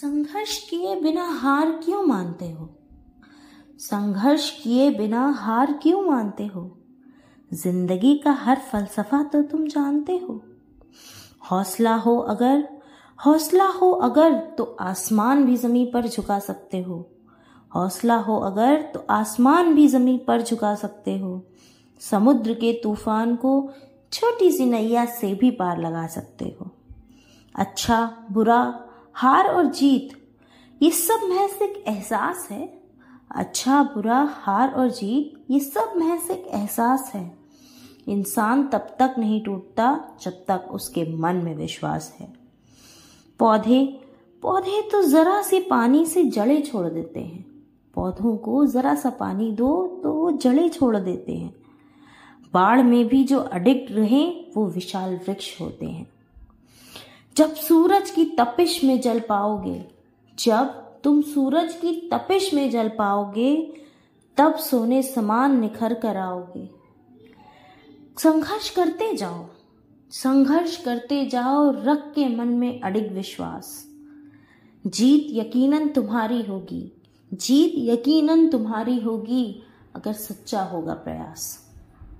संघर्ष किए बिना हार क्यों मानते हो? संघर्ष किए बिना हार क्यों मानते हो? ज़िंदगी का हर फलसफा तो तुम जानते हो। हौसला हो अगर, हौसला हो अगर तो आसमान भी ज़मीन पर झुका सकते हो। हौसला हो अगर तो आसमान भी ज़मीन पर झुका सकते हो। समुद्र के तूफ़ान को छोटी सी नैया से भी पार लगा सकते हो। अच्छा बुरा हार और जीत, ये सब महज एक एहसास है। अच्छा बुरा, हार और जीत, ये सब महज एक एहसास है। इंसान तब तक नहीं टूटता जब तक उसके मन में विश्वास है। पौधे पौधे तो जरा सी पानी से जड़े छोड़ देते हैं। पौधों को जरा सा पानी दो तो वो जड़े छोड़ देते हैं। बाढ़ में भी जो अडिक्ट रहे, वो विशाल वृक्ष होते हैं। जब सूरज की तपिश में जल पाओगे, जब तुम सूरज की तपिश में जल पाओगे, तब सोने समान निखर कर आओगे। संघर्ष करते जाओ, संघर्ष करते जाओ, रख के मन में अडिग विश्वास। जीत यकीनन तुम्हारी होगी, जीत यकीनन तुम्हारी होगी, अगर सच्चा होगा प्रयास।